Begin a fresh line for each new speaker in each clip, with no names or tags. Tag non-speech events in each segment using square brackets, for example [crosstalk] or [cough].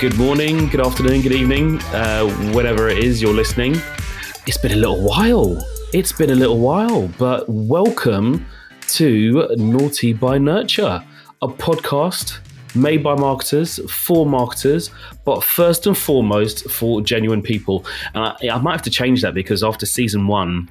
Good morning, good afternoon, good evening, uh, whatever it is you're listening. It's been a little while. It's been a little while, but welcome to Naughty by Nurture, a podcast made by marketers for marketers, but first and foremost for genuine people. And I, I might have to change that because after season one,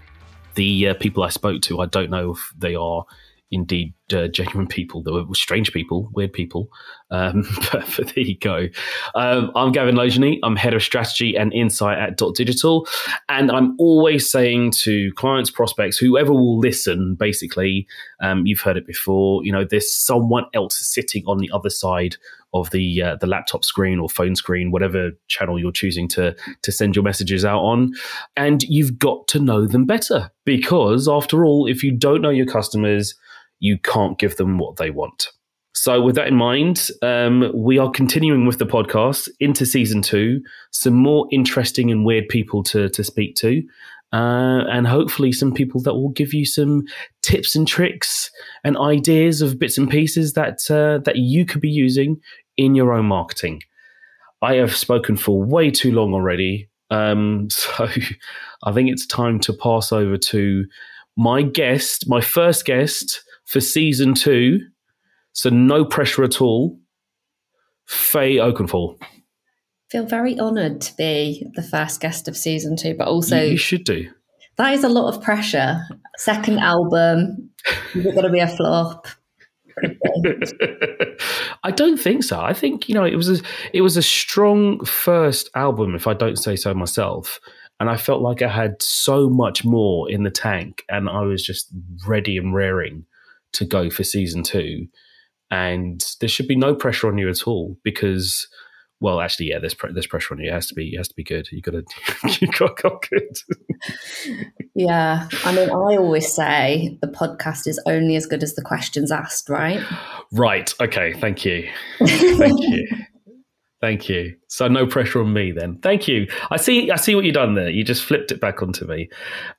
the uh, people I spoke to, I don't know if they are indeed uh, genuine people. They were strange people, weird people. Um, [laughs] but, but, there you go. Um, I'm Gavin Laugenie. I'm head of strategy and insight at Dot Digital, and I'm always saying to clients, prospects, whoever will listen, basically, um, you've heard it before. You know, there's someone else sitting on the other side of the uh, the laptop screen or phone screen, whatever channel you're choosing to to send your messages out on, and you've got to know them better because, after all, if you don't know your customers you can't give them what they want. So, with that in mind, um, we are continuing with the podcast into season two. Some more interesting and weird people to to speak to, uh, and hopefully some people that will give you some tips and tricks and ideas of bits and pieces that uh, that you could be using in your own marketing. I have spoken for way too long already, um, [laughs] so I think it's time to pass over to my guest, my first guest for season two. So no pressure at all. Faye Oakenfull.
Feel very honoured to be the first guest of season two, but also
you should do.
That is a lot of pressure. Second album, is it going to be a flop? [laughs]
I don't think so. I think you know it was a it was a strong first album, if I don't say so myself. And I felt like I had so much more in the tank, and I was just ready and raring to go for season two, and there should be no pressure on you at all because. Well, actually, yeah. There's pre- there's pressure on you. It has to be. It has to be good. You got to. [laughs] you got to good.
yeah, I mean, I always say the podcast is only as good as the questions asked. Right.
Right. Okay. Thank you. [laughs] Thank you. Thank you. So no pressure on me then. Thank you. I see. I see what you've done there. You just flipped it back onto me.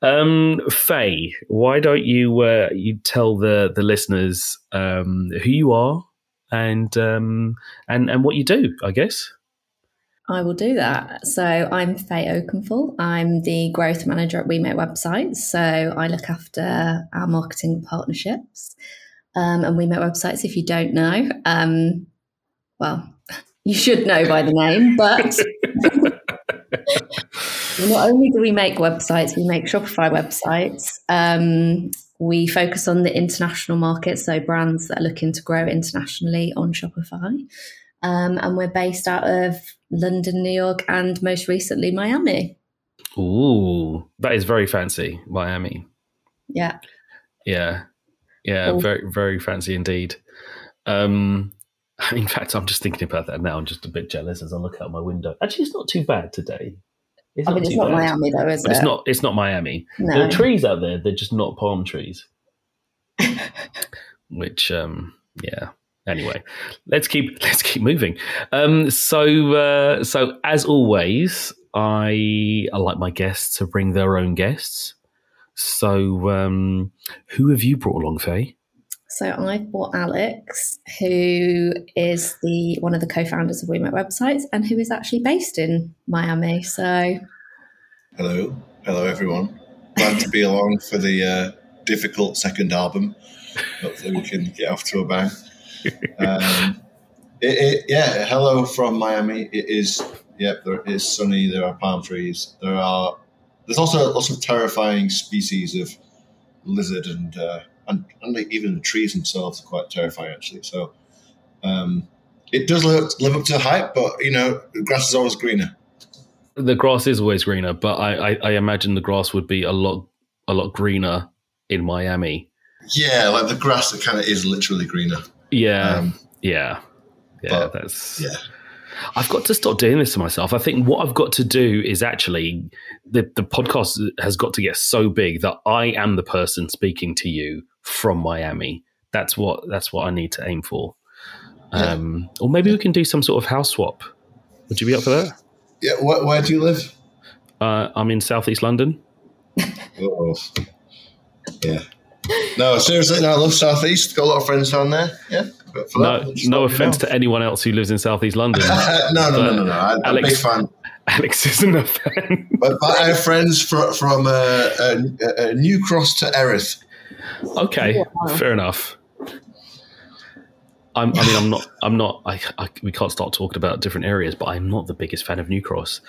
Um, Faye, why don't you uh, you tell the the listeners um, who you are and um, and and what you do? I guess.
I will do that. So I'm Faye Oakenfull. I'm the growth manager at We Make Websites. So I look after our marketing partnerships. Um, and We Make Websites, if you don't know, um, well, you should know by the name, but [laughs] not only do we make websites, we make Shopify websites. Um, we focus on the international market, so brands that are looking to grow internationally on Shopify. Um, and we're based out of London, New York, and most recently Miami.
Ooh, that is very fancy, Miami.
Yeah.
Yeah. Yeah, cool. very, very fancy indeed. Um, [laughs] In fact, I'm just thinking about that now. I'm just a bit jealous as I look out my window. Actually, it's not too bad today.
It's I mean, it's not bad. Miami though, is
but
it?
It's not. It's not Miami. No. There are trees out there. They're just not palm trees. [laughs] Which, um, yeah. Anyway, let's keep [laughs] let's keep moving. Um, so, uh, so as always, I I like my guests to bring their own guests. So, um, who have you brought along, Faye?
So I've brought Alex, who is the one of the co-founders of We Make Websites, and who is actually based in Miami. So,
hello, hello everyone. Glad to be along for the uh, difficult second album. Hopefully, we can get off to a bang. Um, it, it, yeah, hello from Miami. It is. Yep, there is sunny. There are palm trees. There are. There's also lots of terrifying species of lizard and. Uh, and, and even the trees themselves are quite terrifying actually. So um, it does live, live up to the hype, but you know, the grass is always greener.
The grass is always greener, but I, I, I imagine the grass would be a lot a lot greener in Miami.
Yeah, like the grass that kind of is literally greener.
Yeah, um, yeah, yeah. But, that's yeah. I've got to stop doing this to myself. I think what I've got to do is actually the the podcast has got to get so big that I am the person speaking to you from Miami. That's what that's what I need to aim for. Um, or maybe we can do some sort of house swap. Would you be up for that?
Yeah. Where, where do you live?
Uh, I'm in southeast London. [laughs]
oh. Yeah. No, seriously, no, I love southeast. Got a lot of friends down there. Yeah.
No,
that.
No offense to anyone else who lives in southeast London. [laughs]
no, no, no, no, no. I'm a
Alex-
big fan. [laughs]
Alex isn't a fan.
But, but I have friends fro- from uh, uh, uh, New Cross to Erith.
Okay,
Wow.
fair enough. I'm, I mean, I'm not. I'm not. I, I, we can't start talking about different areas, but I'm not the biggest fan of New Cross.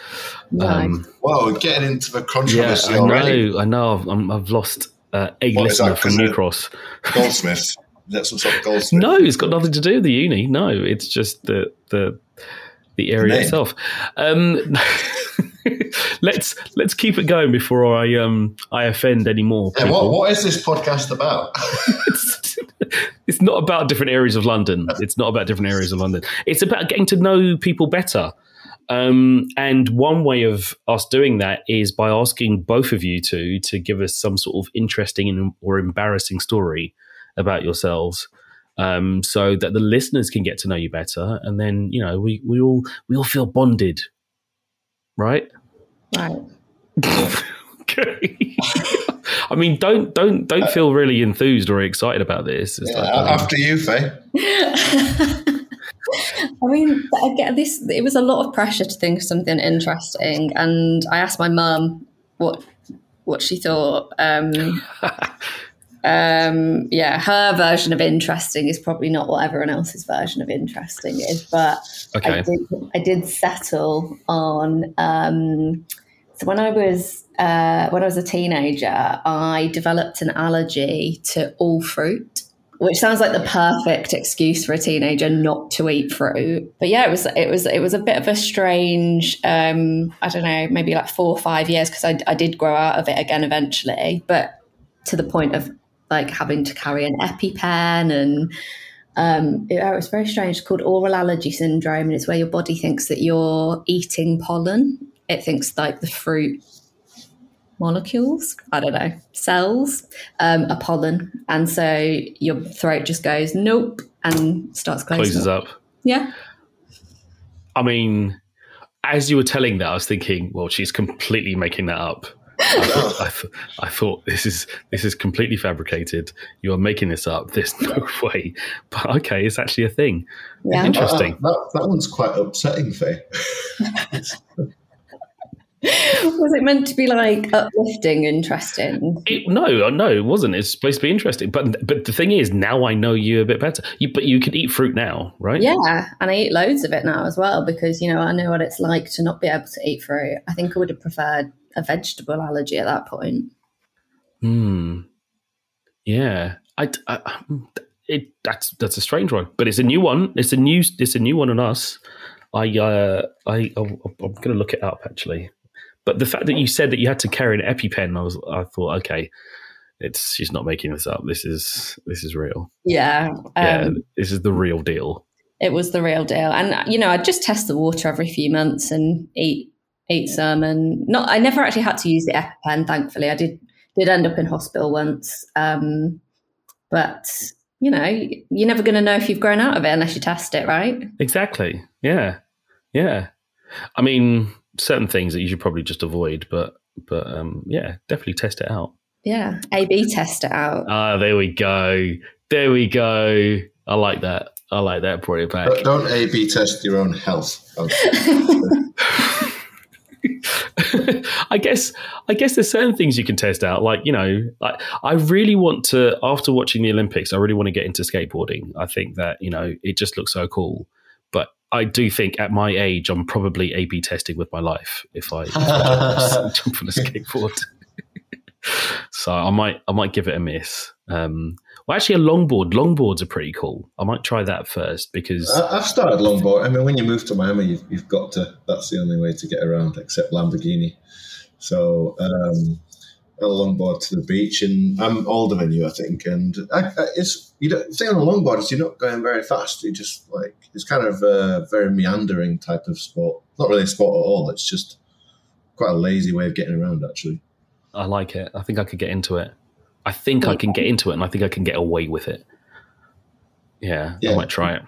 No.
Um,
Whoa, getting into the controversy
yeah,
controversy
I
already.
know. I know. I've, I'm, I've lost uh, a
What is
listener
that,
from
'cause
New Cross.
Goldsmith. That's that some sort of goldsmith?
No, it's got nothing to do with the uni. No, it's just the the the area
Name.
itself. Um, [laughs] [laughs] let's let's keep it going before I um I offend any more.
Yeah, what, what is this podcast about?
it's, [laughs] it's not about different areas of London. It's not about different areas of London. It's about getting to know people better. Um, and one way of us doing that is by asking both of you to to give us some sort of interesting or embarrassing story about yourselves, um, so that the listeners can get to know you better, and then you know we we all we all feel bonded, right?
Right. [laughs]
okay. I mean, don't don't don't feel really enthused or excited about this.
Yeah,
like, um,
after you, Faye. [laughs]
I mean, I get this it was a lot of pressure to think of something interesting, and I asked my mum what what she thought. Um, [laughs] um, yeah, her version of interesting is probably not what everyone else's version of interesting is, but
okay.
I did I did settle on. Um, so when I was uh, when I was a teenager, I developed an allergy to all fruit, which sounds like the perfect excuse for a teenager not to eat fruit. But yeah, it was it was it was a bit of a strange. Um, I don't know, maybe like four or five years because I, I did grow out of it again eventually, but to the point of like having to carry an EpiPen and um, it, it was very strange. It's called oral allergy syndrome, and it's where your body thinks that you're eating pollen. It thinks like the fruit molecules, I don't know, cells, um, are pollen, and so your throat just goes nope and starts closing.
Closes up.
Yeah,
I mean, as you were telling that, I was thinking, well, she's completely making that up. I thought, I, th- I thought this is this is completely fabricated. You are making this up. There's no [laughs] way. But okay, it's actually a thing.
yeah.
Interesting.
Uh, that, that one's quite upsetting, Faye. [laughs]
Was it meant to be like uplifting, interesting?
It, no, no, it wasn't. It's supposed to be interesting. But but the thing is, now I know you a bit better. You, but you can eat fruit now, right?
Yeah, and I eat loads of it now as well because you know I know what it's like to not be able to eat fruit. I think I would have preferred a vegetable allergy at that point.
Hmm. Yeah. I, I it that's that's a strange one, but it's a new one. It's a new it's a new one on us. I uh I I'm going to look it up actually. But the fact that you said that you had to carry an EpiPen, I was I thought okay, it's she's not making this up. This is this is real.
Yeah, um,
yeah, this is the real deal.
it was the real deal. And you know, I'd just test the water every few months and eat eat some. And not, I never actually had to use the EpiPen. Thankfully, I did did end up in hospital once. Um, but you know, you're never going to know if you've grown out of it unless you test it, right?
Exactly. Yeah. Yeah. I mean, certain things that you should probably just avoid, but but um yeah, definitely test it out.
Yeah, A B test it out.
Ah, there we go. There we go. I like that. I like that. Brought it back.
Don't- Don't A B test your own health. [laughs] [laughs] [laughs]
I guess I guess there's certain things you can test out. Like, you know, like I really want to after watching the Olympics, I really want to get into skateboarding. I think that, you know, it just looks so cool. But I do think at my age I'm probably A B testing with my life if I, if I [laughs] jump on a skateboard. [laughs] so I might I might give it a miss. Um well actually a longboard. Longboards are pretty cool. I might try that first because
I- I've started longboard. I mean, when you move to Miami, you've, you've got to. That's the only way to get around, except Lamborghini. So um, a longboard to the beach, and I'm older than you, I think. And I, I, it's you don't thing on a longboard is you're not going very fast. You just like it's kind of a very meandering type of sport. Not really a sport at all. It's just quite a lazy way of getting around, actually.
I like it. I think I could get into it. I think I can get into it, and I think I can get away with it. Yeah, I might try it.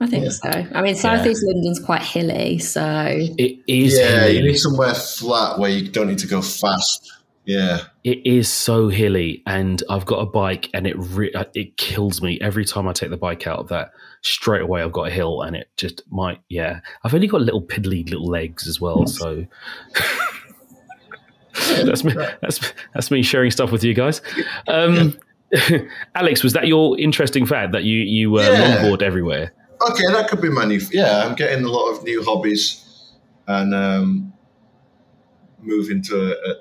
I think
Yeah.
so. I mean, Southeast London's quite hilly, so
It is.
yeah,
hilly.
you need somewhere flat where you don't need to go fast. Yeah.
It is so hilly, and I've got a bike, and it re- uh, it kills me every time I take the bike out of that. Straight away, I've got a hill, and it just might. Yeah, I've only got little piddly little legs as well, so [laughs] [laughs] that's me. That's that's me sharing stuff with you guys. Um, [laughs] Alex, was that your interesting fact that you you uh,
Yeah.
longboard everywhere?
Okay, that could be my new. Yeah, I'm getting a lot of new hobbies, and um, move into a,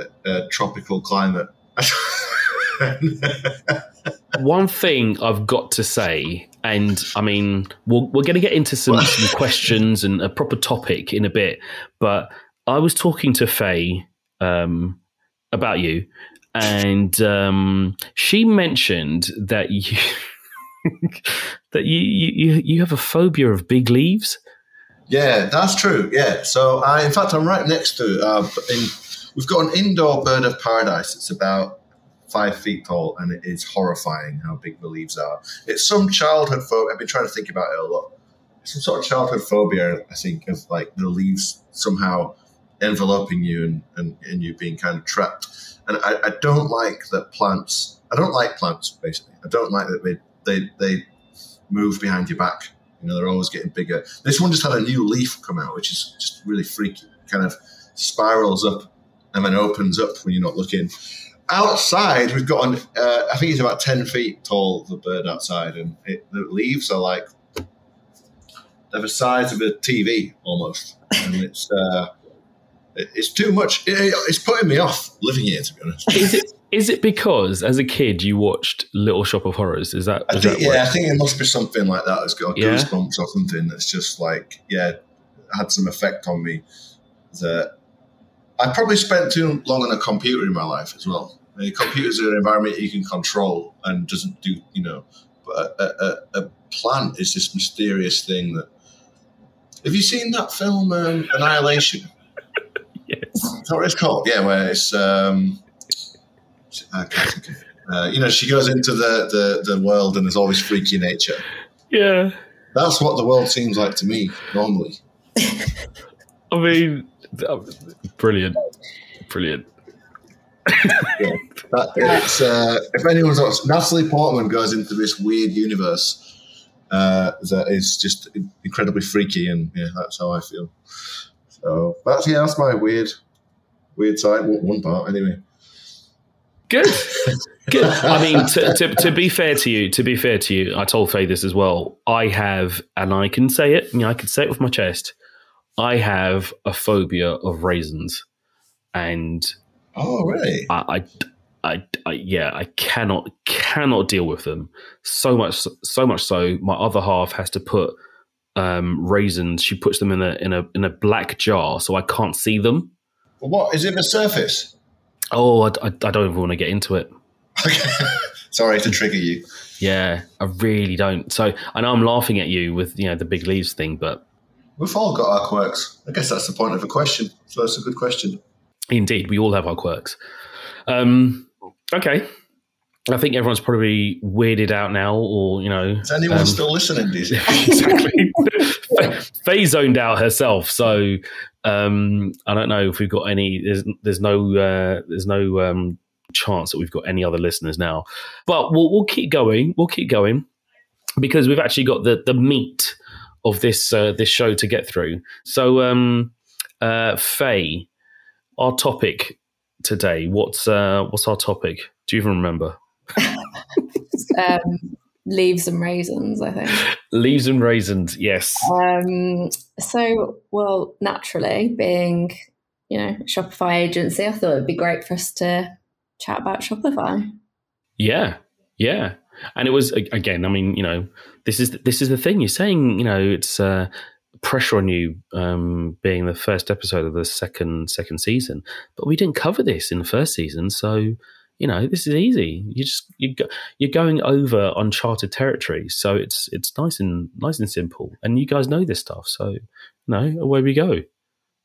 a, a tropical climate. [laughs]
One thing I've got to say, and I mean, we're, we're going to get into some, some questions and a proper topic in a bit, but I was talking to Faye um, about you, and um, she mentioned that you [laughs] that you, you you have a phobia of big leaves.
yeah, that's true. Yeah, so I, in fact, I'm right next to. Uh, in, we've got an indoor bird of paradise. It's about five feet tall, and it is horrifying how big the leaves are. It's some childhood phobia. I've been trying to think about it a lot. Some sort of childhood phobia, I think, of like the leaves somehow enveloping you and, and, and you being kind of trapped. And I, I don't like that plants. I don't like plants basically. I don't like that they they they move behind your back. You know, they're always getting bigger. This one just had a new leaf come out, which is just really freaky. It Kind of spirals up and then opens up when you're not looking. Outside, we've got an. Uh, I think it's about ten feet tall. The bird outside, and it, the leaves are like they're the size of a TV almost, and it's uh, it's too much. It's putting me off living here, to be honest.
Is it is it because as a kid you watched Little Shop of Horrors? Is that,
I think,
that
yeah, I think it must be something like that. It's got
Yeah.
goosebumps or something that's just like, yeah, had some effect on me. That I probably spent too long on a computer in my life as well. I mean, computers are an environment you can control and doesn't do, you know. But a, a, a plant is this mysterious thing that. Have you seen that film um, Annihilation?
Yes.
Is that what it's called? Yeah, where it's um, I can't think of it. Uh, you know, she goes into the, the, the world and there's always freaky nature.
Yeah.
That's what the world seems like to me normally.
I mean, brilliant, brilliant.
That, it's, uh, if anyone's watched, Natalie Portman goes into this weird universe uh, that is just incredibly freaky, and yeah, that's how I feel. So that's yeah, that's my weird, weird side. One one part, anyway.
Good. [laughs] Good. I mean, to, to, to be fair to you, to be fair to you, I told Faye this as well. I have, and I can say it, you know, I can say it with my chest. I have a phobia of raisins, and
Oh, really?
I, I, I, I, yeah, I cannot cannot deal with them. So much, so much so, my other half has to put um, raisins. She puts them in a in a in a black jar, so I can't see them.
What is it? The surface?
Oh, I, I, I don't even want to get into it. [laughs]
Sorry to trigger you.
Yeah, I really don't. So I know I'm laughing at you with you know the big leaves thing, but
We've all got our quirks. I guess that's the point of a question. So that's a good question.
indeed, we all have our quirks. Um, okay, I think everyone's probably weirded out now, or you know,
Is anyone
um,
still listening? You [laughs]
exactly. [laughs] [laughs] Faye zoned out herself, so um, I don't know if we've got any. There's there's no uh, there's no um, chance that we've got any other listeners now, but we'll we'll keep going. We'll keep going because we've actually got the the meat of this uh, this show to get through. So, um, uh, Faye, our topic today. What's uh, what's our topic? Do you even remember? [laughs]
um, leaves and raisins, I think.
Leaves and raisins. Yes.
Um, so, well, naturally, being you know a Shopify agency, I thought it'd be great for us to chat about Shopify.
Yeah, yeah, and it was again. I mean, you know, this is this is the thing you're saying. You know, it's uh, pressure on you um, being the first episode of the second second season, but we didn't cover this in the first season, so you know this is easy. You just you go, you're going over uncharted territory, so it's it's nice and nice and simple, and you guys know this stuff, so you know away we go.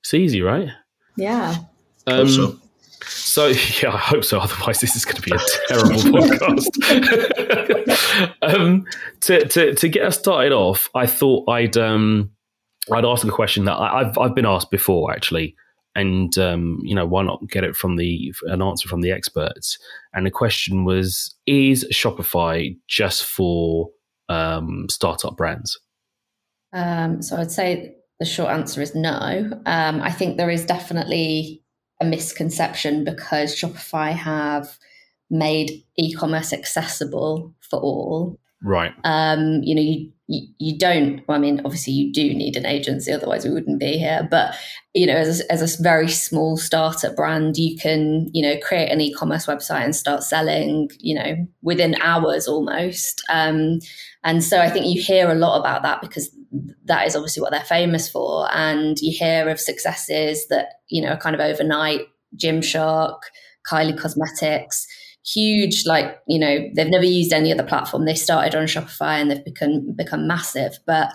It's easy, right?
Yeah.
Um,
so.
so [laughs] yeah, I hope so. Otherwise, this is going to be a terrible [laughs] podcast. [laughs] um, to, to to get us started off, I thought I'd um, I'd ask a question that I, I've I've been asked before actually, and um, you know why not get it from the an answer from the experts? And the question was: Is Shopify just for um, startup brands?
Um, so I'd say the short answer is no. Um, I think there is definitely a misconception because Shopify have made e-commerce accessible for all.
Right.
Um, you know, you, you, don't. Well, I mean, obviously, you do need an agency, otherwise we wouldn't be here. But you know, as a, as a very small startup brand, you can you know create an e-commerce website and start selling. You know, within hours almost. Um, and so I think you hear a lot about that because that is obviously what they're famous for. And you hear of successes that you know are kind of overnight. Gymshark, Kylie Cosmetics huge like you know they've never used any other platform. They started on shopify and they've become become massive. But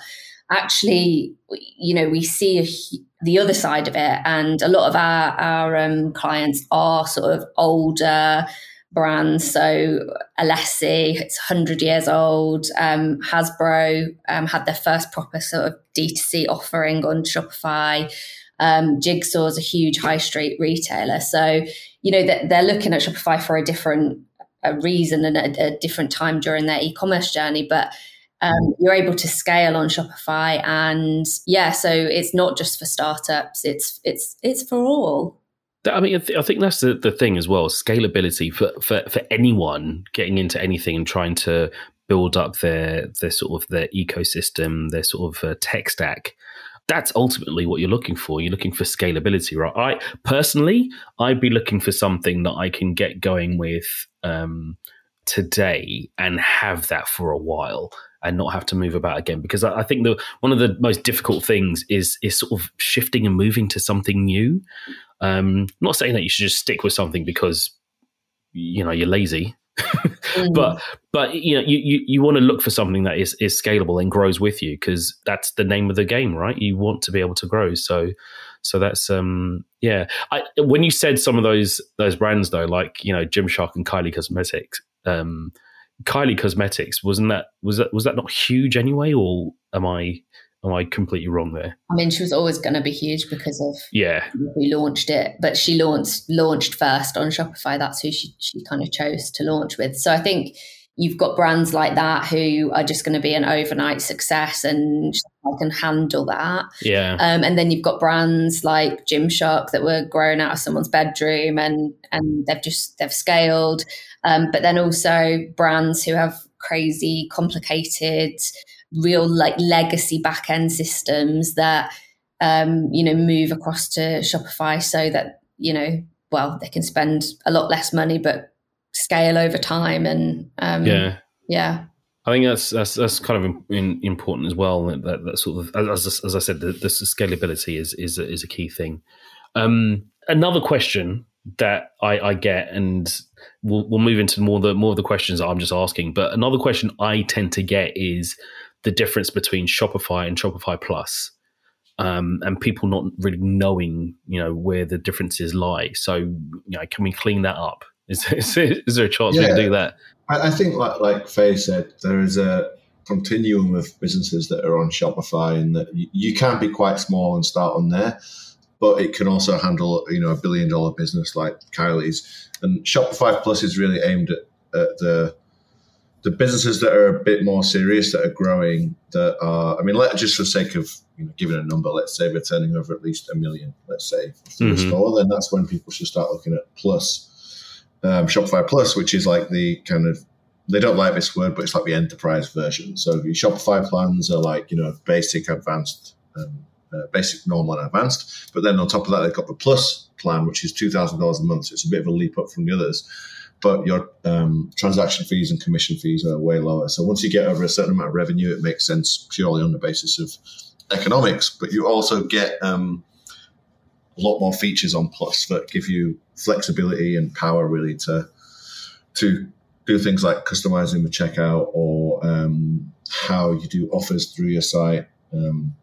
actually you know we see a, the other side of it. And a lot of our our um, clients are sort of older brands. So alessi it's 100 years old. Um, hasbro um, had their first proper sort of d2c offering on shopify um, Jigsaw is a huge high street retailer. So, you know, that they're looking at Shopify for a different a reason and a, a different time during their e-commerce journey. But um, you're able to scale on Shopify, and yeah, so it's not just for startups; it's it's it's for all.
I mean, I think that's the, the thing as well. Scalability for, for, for anyone getting into anything and trying to build up their their sort of their ecosystem, their sort of uh, tech stack that's ultimately what you're looking for. You're looking for scalability, right? I personally, I'd be looking for something that I can get going with um, today and have that for a while and not have to move about again. Because I, I think the one of the most difficult things is is sort of shifting and moving to something new. Um, I'm not saying that you should just stick with something because you know you're lazy [laughs] mm. but but you know you, you, you want to look for something that is is scalable and grows with you because that's the name of the game right? You want to be able to grow. So so that's um yeah. I, when you said some of those those brands though like you know Gymshark and Kylie Cosmetics um Kylie Cosmetics wasn't that was that was that not huge anyway or am I Am I completely wrong there?
I mean, she was always going to be huge because of
yeah
who launched it, but she launched launched first on Shopify. That's who she she kind of chose to launch with. So I think you've got brands like that who are just going to be an overnight success and I can handle that.
Yeah.
Um, and then you've got brands like Gymshark that were grown out of someone's bedroom and and they've just they've scaled. Um, but then also brands who have crazy complicated real like legacy back end systems that um, you know move across to Shopify so that you know well they can spend a lot less money but scale over time and um,
yeah
yeah
I think that's that's that's kind of in, important as well. That, that sort of as, as I said, the, the scalability is is a, is a key thing. Um, another question that I, I, get, and we'll, we'll move into more the more of the questions that I'm just asking. But another question I tend to get is the difference between Shopify and Shopify Plus, um, and people not really knowing, you know, where the differences lie. So, you know, can we clean that up? [laughs] Is, is, is there a chance yeah. we can do that?
I, I think, like, like Faye said, there is a continuum of businesses that are on Shopify, and that you, you can be quite small and start on there but it can also handle you know a billion dollar business like Kylie's. And Shopify Plus is really aimed at, at the the businesses that are a bit more serious that are growing that are i mean let just for sake of you know, giving a number let's say we're turning over at least a million let's say mm-hmm. store then that's when people should start looking at plus um, shopify plus which is like the kind of they don't like this word but it's like the enterprise version. So the shopify plans are like you know basic advanced um, uh, basic normal and advanced but then on top of that they've got the plus plan which is $2000 a month. So it's a bit of a leap up from the others but your um, transaction fees and commission fees are way lower. So once you get over a certain amount of revenue, it makes sense purely on the basis of economics. But you also get um, a lot more features on Plus that give you flexibility and power really to to do things like customizing the checkout or um, how you do offers through your site. Um,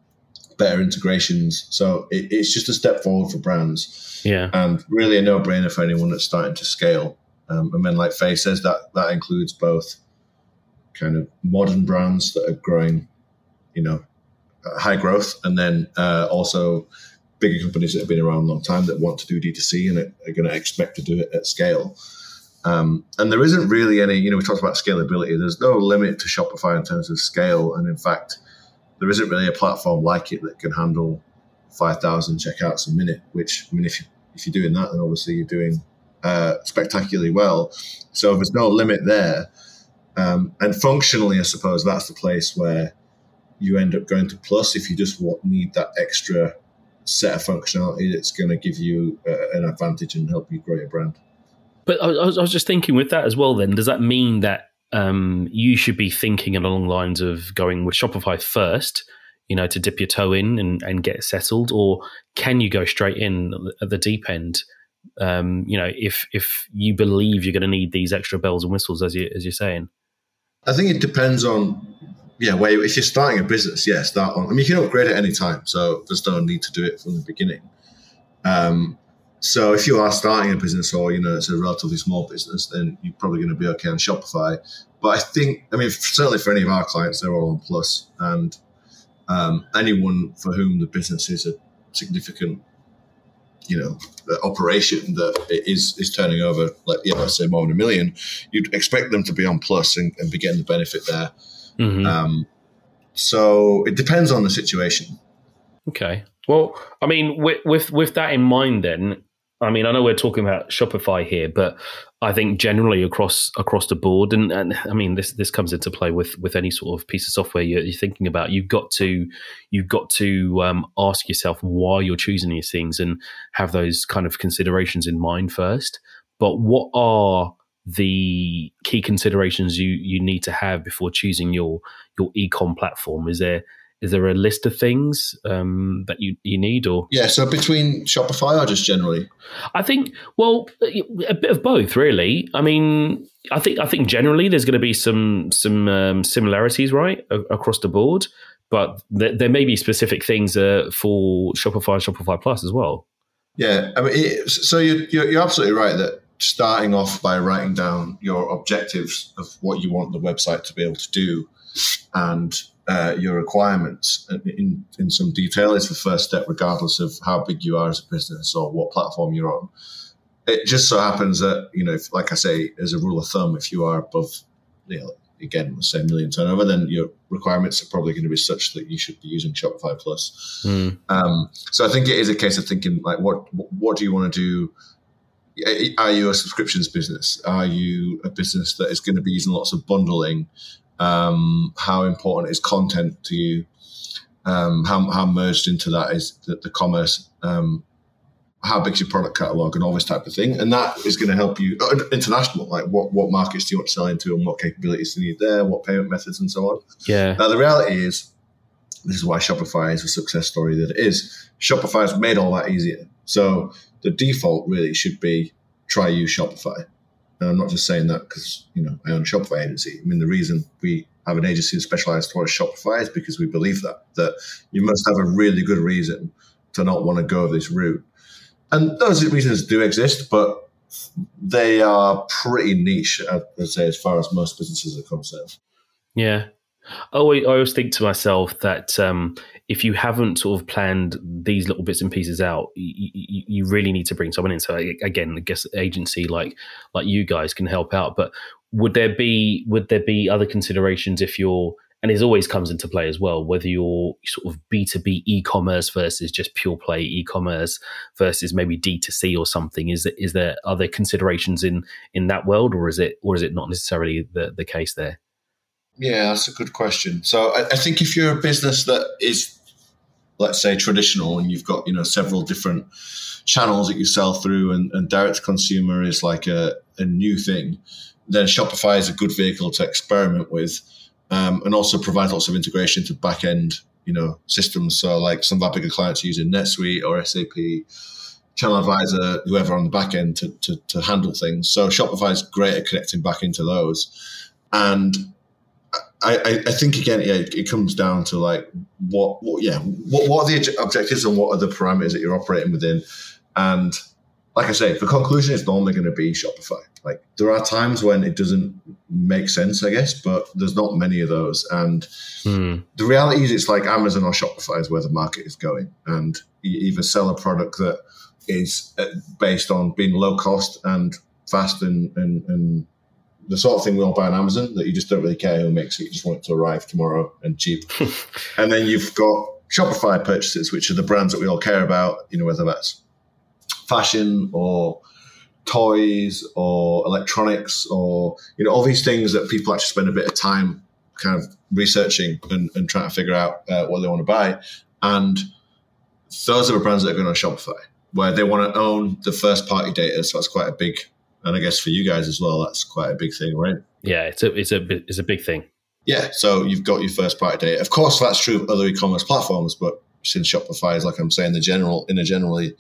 better integrations. So it, it's just a step forward for brands.
Yeah.
And really a no brainer for anyone that's starting to scale. Um, and then, like Faye says, that that includes both kind of modern brands that are growing, you know, high growth, and then uh, also bigger companies that have been around a long time that want to do D2C and are, going to expect to do it at scale. Um, and there isn't really any, you know, we talked about scalability. There's no limit to Shopify in terms of scale. And in fact, there isn't really a platform like it that can handle 5,000 checkouts a minute, which, I mean, if, you, if you're doing that, then obviously you're doing uh, spectacularly well. So there's no limit there. Um, and functionally, I suppose that's the place where you end up going to plus if you just need that extra set of functionality that's going to give you uh, an advantage and help you grow your brand.
But I was, I was just thinking with that as well. Then does that mean that um, you should be thinking along lines of going with Shopify first, you know, to dip your toe in and, and get settled, or can you go straight in at the deep end? Um, you know, if if you believe you're going to need these extra bells and whistles, as you as you're saying.
I think it depends on yeah, where if you're starting a business, yeah, start on. I mean, you can upgrade at any time, so there's no need to do it from the beginning. Um, so if you are starting a business or you know it's a relatively small business, then you're probably going to be okay on Shopify. But I think, I mean, certainly for any of our clients, they're all on Plus, and um, anyone for whom the business is a significant, you know, operation that is is turning over, like yeah, let's say more than a million, you'd expect them to be on Plus and, and be getting the benefit there. Mm-hmm. Um, so it depends on the situation.
Okay. Well, I mean, with, with with that in mind, then I mean, I know we're talking about Shopify here, but I think generally across across the board, and, and I mean, this this comes into play with with any sort of piece of software you're, you're thinking about. You've got to you've got to um, ask yourself why you're choosing these things and have those kind of considerations in mind first. But what are the key considerations you you need to have before choosing your your ecom platform? Is there is there a list of things um, that you, you need or?
Yeah so between shopify or just generally
i think well a bit of both really. I mean i think i think generally there's going to be some some um, similarities right a- across the board but th- there may be specific things uh, for shopify and shopify plus as well.
Yeah i mean it, so you're, you're absolutely right that starting off by writing down your objectives of what you want the website to be able to do and uh, your requirements in, in some detail is the first step, regardless of how big you are as a business or what platform you're on. It just so happens that, you know, if, like I say, as a rule of thumb, if you are above, you know, again, let's say a million turnover, then your requirements are probably going to be such that you should be using Shopify Plus. Mm. Um, so I think it is a case of thinking, like, what what do you want to do? Are you a subscriptions business? Are you a business that is going to be using lots of bundling? Um, how important is content to you, um, how, how merged into that is the, the commerce, um, how big's your product catalog and all this type of thing. And that is going to help you uh, international, like what, what markets do you want to sell into and what capabilities do you need there, what payment methods and so on.
Yeah.
Now, the reality is, this is why Shopify is a success story that it is. Shopify has made all that easier. So the default really should be try use Shopify. And I'm not just saying that because you know I own Shopify agency. I mean the reason we have an agency that specializes towards Shopify is because we believe that that you must have a really good reason to not want to go this route. And those reasons do exist, but they are pretty niche, I'd say, as far as most businesses are concerned.
Yeah, Always, I always think to myself that um, if you haven't sort of planned these little bits and pieces out, you, you, really need to bring someone in. So again, I guess agency like like you guys can help out. But would there be would there be other considerations if you're and it always comes into play as well whether you're sort of b2b e-commerce versus just pure play e-commerce versus maybe d2c or something is there, is there other considerations in in that world or is it or is it not necessarily the the case there
yeah, that's a good question. So I, I, think if you're a business that is, let's say, traditional, and you've got you know several different channels that you sell through, and, and direct to consumer is like a, a new thing, then Shopify is a good vehicle to experiment with, um, and also provides lots of integration to back end you know systems. So like some of our bigger clients are using NetSuite or SAP. Channel Advisor, whoever on the back end to, to, to handle things. So Shopify is great at connecting back into those. And I, I think again, yeah, it comes down to like what, what, yeah, what, what are the objectives and what are the parameters that you're operating within, and like I say, the conclusion is normally going to be Shopify. Like there are times when it doesn't make sense, I guess, but there's not many of those. And
Hmm.
the reality is, it's like Amazon or Shopify is where the market is going, and you either sell a product that is uh, based on being low cost and fast and, and, and the sort of thing we all buy on Amazon that you just don't really care who makes it, you just want it to arrive tomorrow and cheap. [laughs] and then you've got Shopify purchases, which are the brands that we all care about, you know, whether that's fashion or toys or electronics or you know all these things that people actually spend a bit of time kind of researching and, and trying to figure out uh, what they want to buy and those are the brands that are going on shopify where they want to own the first party data so that's quite a big and i guess for you guys as well that's quite a big thing right?
Yeah, it's a it's a it's a big thing.
yeah so you've got your first party data. Of course that's true of other e-commerce platforms but since shopify is like i'm saying the general in a generally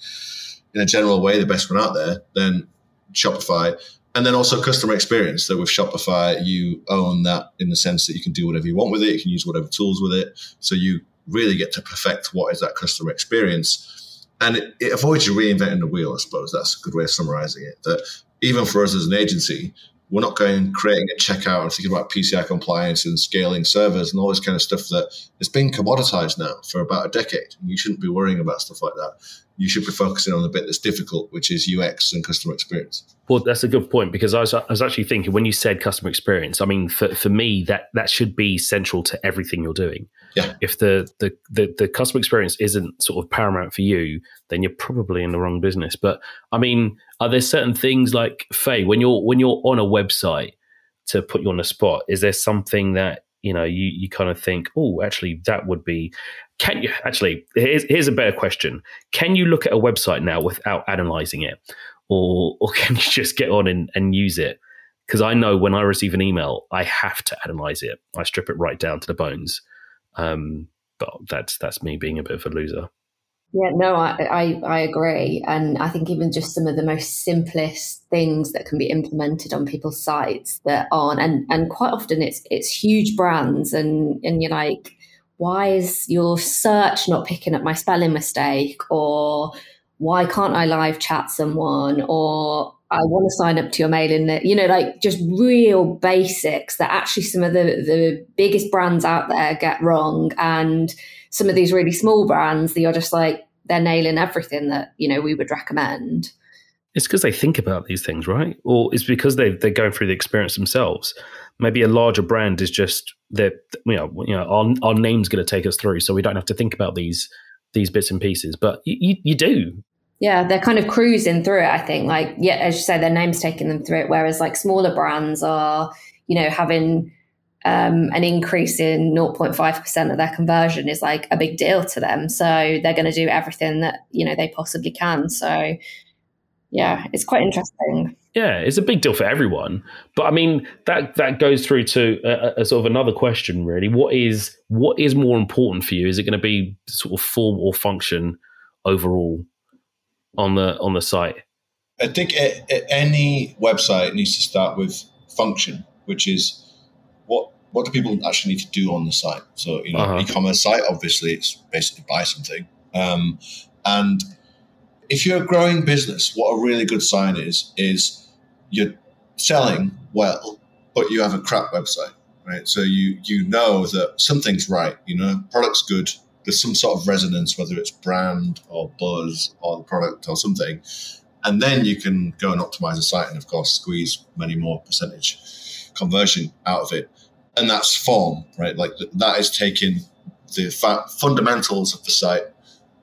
in a general way the best one out there then shopify. And then also customer experience that with shopify you own that in the sense that you can do whatever you want with it you can use whatever tools with it. So you really get to perfect what is that customer experience. And it, it avoids you reinventing the wheel i suppose. That's a good way of summarizing it that even for us as an agency we're not going and creating a checkout and thinking about PCI compliance and scaling servers and all this kind of stuff that has been commoditized now for about a decade. You shouldn't be worrying about stuff like that. You should be focusing on the bit that's difficult, which is UX and customer experience.
Well, that's a good point because I was, I was actually thinking when you said customer experience, I mean, for, for me, that, that should be central to everything you're doing.
Yeah.
If the, the, the, the customer experience isn't sort of paramount for you, then you're probably in the wrong business. But I mean, are there certain things like Faye, when you're when you're on a website to put you on the spot, is there something that you know you, you kind of think, oh, actually that would be can you actually here's here's a better question. Can you look at a website now without analyzing it? or or [laughs] can you just get on and, and use it? Because I know when I receive an email, I have to analyze it. I strip it right down to the bones. Um, but that's that's me being a bit of a loser.
Yeah, no, I, I, I agree. And I think even just some of the most simplest things that can be implemented on people's sites that aren't, and, and quite often it's it's huge brands and, and you're like, why is your search not picking up my spelling mistake? Or why can't I live chat someone? Or I want to sign up to your mailing list, you know, like just real basics that actually some of the, the biggest brands out there get wrong. And some of these really small brands that you're just like, they're nailing everything that, you know, we would recommend.
It's because they think about these things, right? Or it's because they they're going through the experience themselves. Maybe a larger brand is just that you know, you know, our, our name's going to take us through, so we don't have to think about these these bits and pieces. But you, you, you do,
Yeah, they're kind of cruising through it, I think. Like, yeah, as you say, their name's taking them through it. Whereas like smaller brands are, you know, having um, an increase in 0.5% of their conversion is like a big deal to them. So they're going to do everything that, you know, they possibly can. So yeah, it's quite interesting.
Yeah, it's a big deal for everyone. But I mean, that that goes through to a, a sort of another question, really. What is what is more important for you? Is it going to be sort of form or function overall on the on the site?
I think a, a, any website needs to start with function, which is what what do people actually need to do on the site. So you know,
Uh-huh.
e-commerce site obviously it's basically buy something, um, and if you're a growing business, what a really good sign is is you're selling well, but you have a crap website, right? So you you know that something's right. You know, product's good. There's some sort of resonance, whether it's brand or buzz or the product or something, and then you can go and optimize the site and of course squeeze many more percentage conversion out of it. And that's form, right? Like th- that is taking the fa- fundamentals of the site,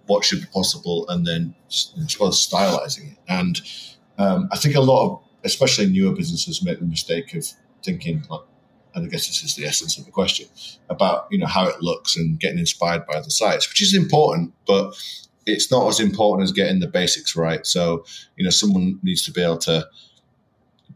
what should be possible, and then well stylizing it. And um, I think a lot of, especially newer businesses, make the mistake of thinking, like, and I guess this is the essence of the question about you know how it looks and getting inspired by the sites, which is important, but it's not as important as getting the basics right. So you know, someone needs to be able to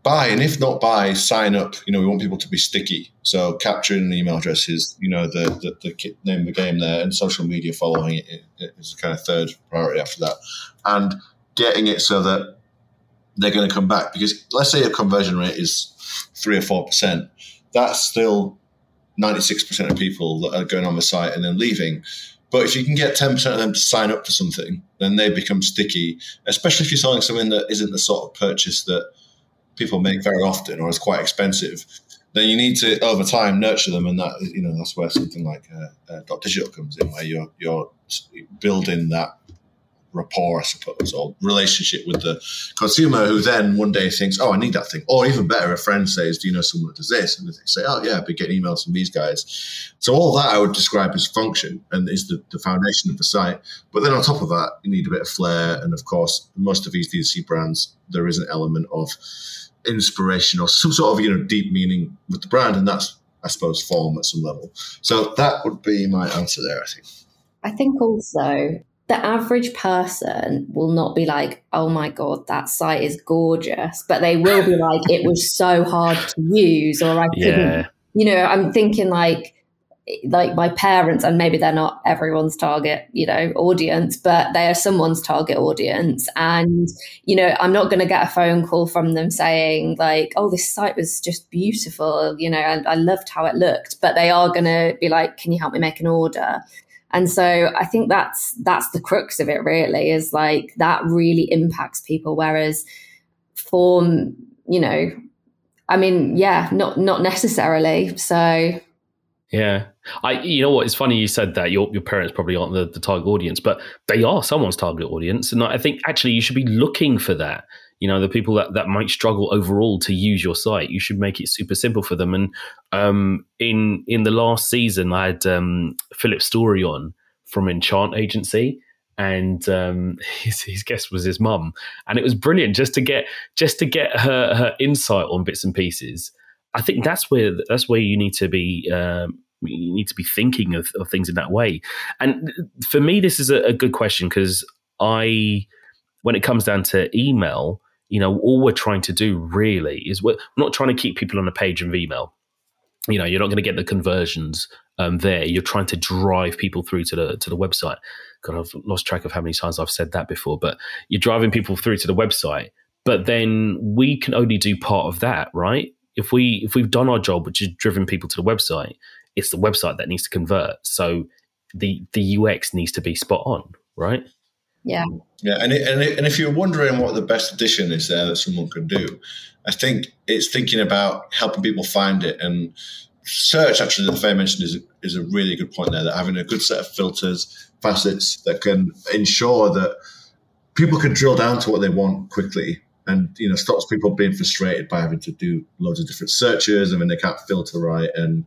buy, and if not buy, sign up. You know, we want people to be sticky. So capturing an email address is you know the the, the name of the game there, and social media following it is kind of third priority after that, and getting it so that they're going to come back because let's say your conversion rate is three or four percent, that's still ninety six percent of people that are going on the site and then leaving. But if you can get 10% of them to sign up for something, then they become sticky, especially if you're selling something that isn't the sort of purchase that people make very often or is quite expensive. Then you need to over time nurture them, and that you know that's where something like uh, uh, Dot Digital comes in, where you're you're building that rapport, I suppose, or relationship with the consumer who then one day thinks, oh, I need that thing. Or even better, a friend says, do you know someone that does this? And they say, oh, yeah, I've been getting emails from these guys. So all that I would describe as function and is the, the foundation of the site. But then on top of that, you need a bit of flair. And of course, most of these D2C brands, there is an element of inspiration or some sort of, you know, deep meaning with the brand. And that's, I suppose, form at some level. So that would be my answer there, I think.
I think also the average person will not be like, oh my God, that site is gorgeous. But they will be [laughs] like, it was so hard to use, or I couldn't, yeah. you know, I'm thinking like, like my parents, and maybe they're not everyone's target, you know, audience, but they are someone's target audience. And, you know, I'm not going to get a phone call from them saying, like, oh, this site was just beautiful, you know, and I loved how it looked. But they are going to be like, can you help me make an order? And so I think that's that's the crux of it really is like that really impacts people whereas form, you know, I mean, yeah, not not necessarily. So
yeah. I you know what, it's funny you said that your your parents probably aren't the, the target audience, but they are someone's target audience. And I think actually you should be looking for that you know the people that, that might struggle overall to use your site. You should make it super simple for them. And um, in in the last season i had um, philip story on from enchant agency and um, [laughs] his, his guest was his mum. And it was brilliant just to get just to get her her insight on bits and pieces. I think that's where that's where you need to be um, you need to be thinking of, of, things in that way. And for me this is a, a good question because i when it comes down to email you know, all we're trying to do really is we're not trying to keep people on a page of email. You know, you're not going to get the conversions um, there. You're trying to drive people through to the to the website. God, I've lost track of how many times I've said that before. But you're driving people through to the website. But then we can only do part of that, right? If we if we've done our job, which is driven people to the website, it's the website that needs to convert. So the the UX needs to be spot on, right?
Yeah.
Yeah, and it, and, it, and if you're wondering what the best addition is there that someone could do, I think it's thinking about helping people find it and search. Actually, the Faye mentioned is a, is a really good point there. That having a good set of filters, facets that can ensure that people can drill down to what they want quickly, and you know stops people being frustrated by having to do loads of different searches. I mean, they can't filter right and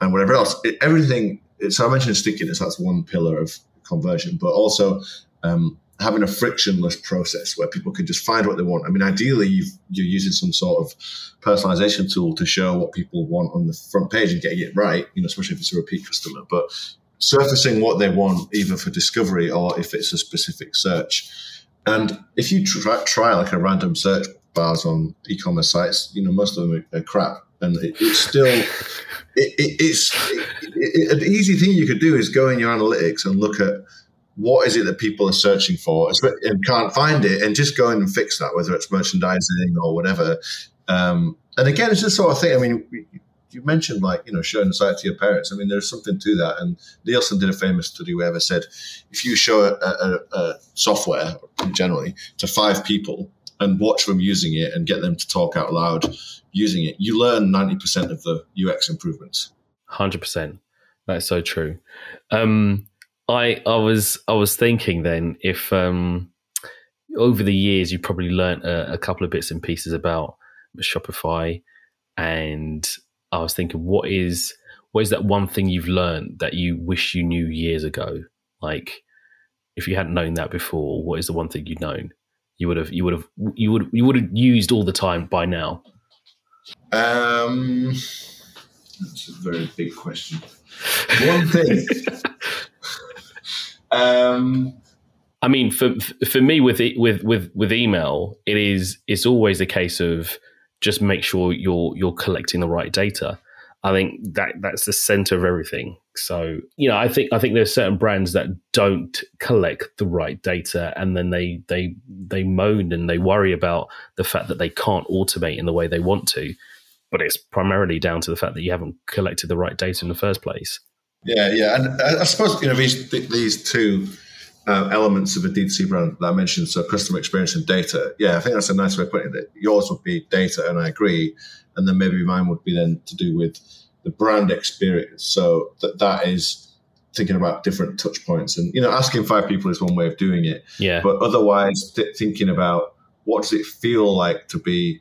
and whatever else. It, everything. So I mentioned stickiness. That's one pillar of conversion, but also um, having a frictionless process where people can just find what they want. I mean, ideally, you are using some sort of personalization tool to show what people want on the front page and getting it right, you know, especially if it's a repeat customer. But surfacing what they want, either for discovery or if it's a specific search. And if you try, try like a random search bars on e-commerce sites, you know, most of them are, crap. And it, it's still, it, it, it's an easy thing you could do is go in your analytics and look at what is it that people are searching for and can't find it and just go in and fix that whether it's merchandising or whatever. Um, and again it's the sort of thing. I mean you mentioned like you know showing the site to your parents. I mean there's something to that. And nielsen did a famous study where they said if you show a, a, a software generally to five people and watch them using it and get them to talk out loud using it you learn 90% of the ux improvements.
100% that's so true. Um, I I was I was thinking then if um, over the years you probably learned a, a, couple of bits and pieces about Shopify, and I was thinking what is what is that one thing you've learned that you wish you knew years ago? Like if you hadn't known that before, what is the one thing you'd known? You would have you would have you would you would have used all the time by now.
Um, that's a very big question. One thing [laughs]
Um, I mean, for for me with with with with email, it is it's always a case of just make sure you're you're collecting the right data. I think that that's the center of everything. So you know, I think I think there's certain brands that don't collect the right data, and then they they they moan and they worry about the fact that they can't automate in the way they want to. But it's primarily down to the fact that you haven't collected the right data in the first place.
Yeah, yeah, and I, I suppose you know these these two uh, elements of a D2C brand that I mentioned, so customer experience and data. Yeah, I think that's a nice way of putting it. Yours would be data, and I agree, and then maybe mine would be then to do with the brand experience. So that that is thinking about different touch points, and you know, asking five people is one way of doing it.
Yeah,
but otherwise, th- thinking about what does it feel like to be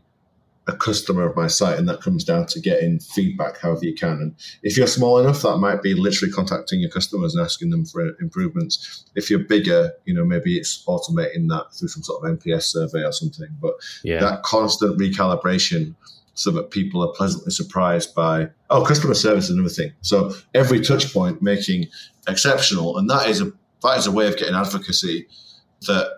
a customer of my site, and that comes down to getting feedback however you can. And if you're small enough, that might be literally contacting your customers and asking them for improvements. If you're bigger, you know maybe it's automating that through some sort of NPS survey or something. But
yeah.
that constant recalibration, so that people are pleasantly surprised by oh, customer service is another thing. So every touch point making exceptional, and that is a that is a way of getting advocacy that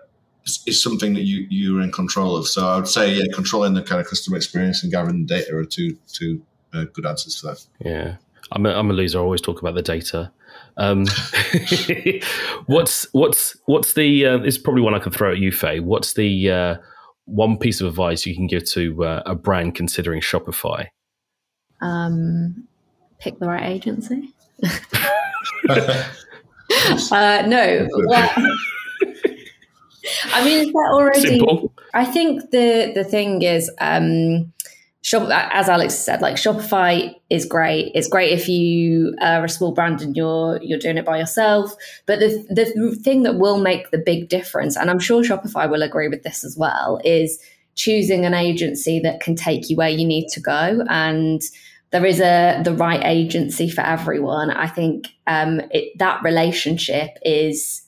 is something that you you're in control of. So I would say, yeah, controlling the kind of customer experience and gathering the data are two two uh, good answers for that.
Yeah, I'm a, I'm a loser. I always talk about the data. Um, [laughs] what's what's what's the? Uh, this is probably one I could throw at you, Faye. What's the uh, one piece of advice you can give to uh, a brand considering Shopify?
Um, pick the right agency. [laughs] [laughs] uh, no. Well, I mean, is that already? Simple. I think the the thing is, um, shop as Alex said, like Shopify is great. It's great if you are a small brand and you're you're doing it by yourself. But the the thing that will make the big difference, and I'm sure Shopify will agree with this as well, is choosing an agency that can take you where you need to go and there is a the right agency for everyone. I think um, it, that relationship is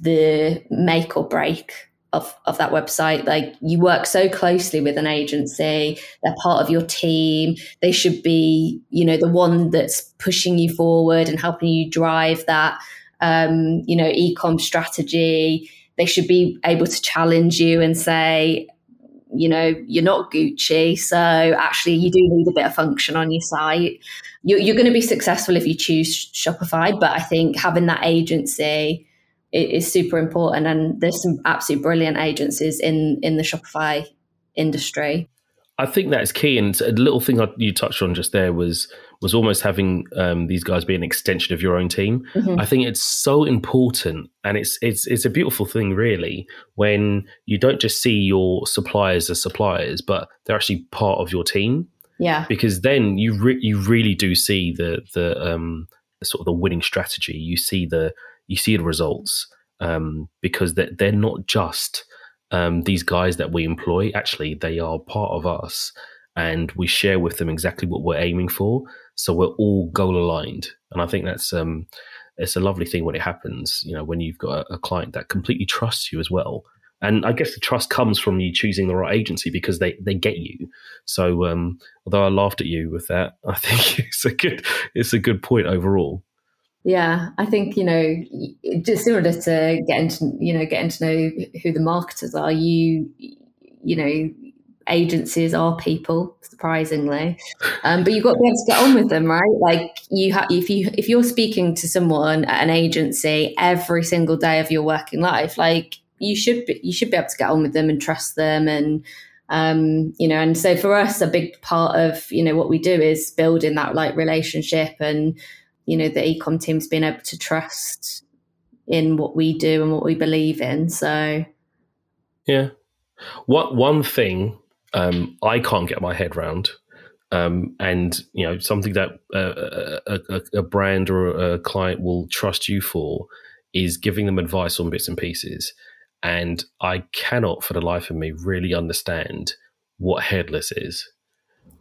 the make or break of, of that website. Like you work so closely with an agency, they're part of your team. They should be, you know, the one that's pushing you forward and helping you drive that, um, you know, ecom strategy. They should be able to challenge you and say, you know, you're not Gucci. So actually, you do need a bit of function on your site. You're, you're going to be successful if you choose Shopify. But I think having that agency is super important. And there's some absolutely brilliant agencies in, in the Shopify industry.
I think that's key. And a little thing you touched on just there was was almost having um, these guys be an extension of your own team. Mm-hmm. I think it's so important, and it's it's it's a beautiful thing, really, when you don't just see your suppliers as suppliers, but they're actually part of your team.
Yeah,
because then you re- you really do see the the um, sort of the winning strategy. You see the you see the results um, because they're, they're not just um, these guys that we employ. Actually, they are part of us, and we share with them exactly what we're aiming for. So we're all goal aligned, and I think that's um, it's a lovely thing when it happens. You know, when you've got a, a client that completely trusts you as well. And I guess the trust comes from you choosing the right agency because they, they get you. So um, although I laughed at you with that, [laughs] I think it's a good it's a good point overall.
Yeah, I think you know, just similar to getting to you know getting to know who the marketers are. You you know, agencies are people, surprisingly, um, but you've got to be able to get on with them, right? Like you have if you if you're speaking to someone at an agency every single day of your working life, like you should be, you should be able to get on with them and trust them and um, you know and so for us a big part of you know what we do is building that like relationship and you know the ecom team's been able to trust in what we do and what we believe in. So
yeah. What one thing um, i can't get my head around um, and you know something that uh, a, a, a, brand or a client will trust you for is giving them advice on bits and pieces. And i cannot for the life of me really understand what headless is.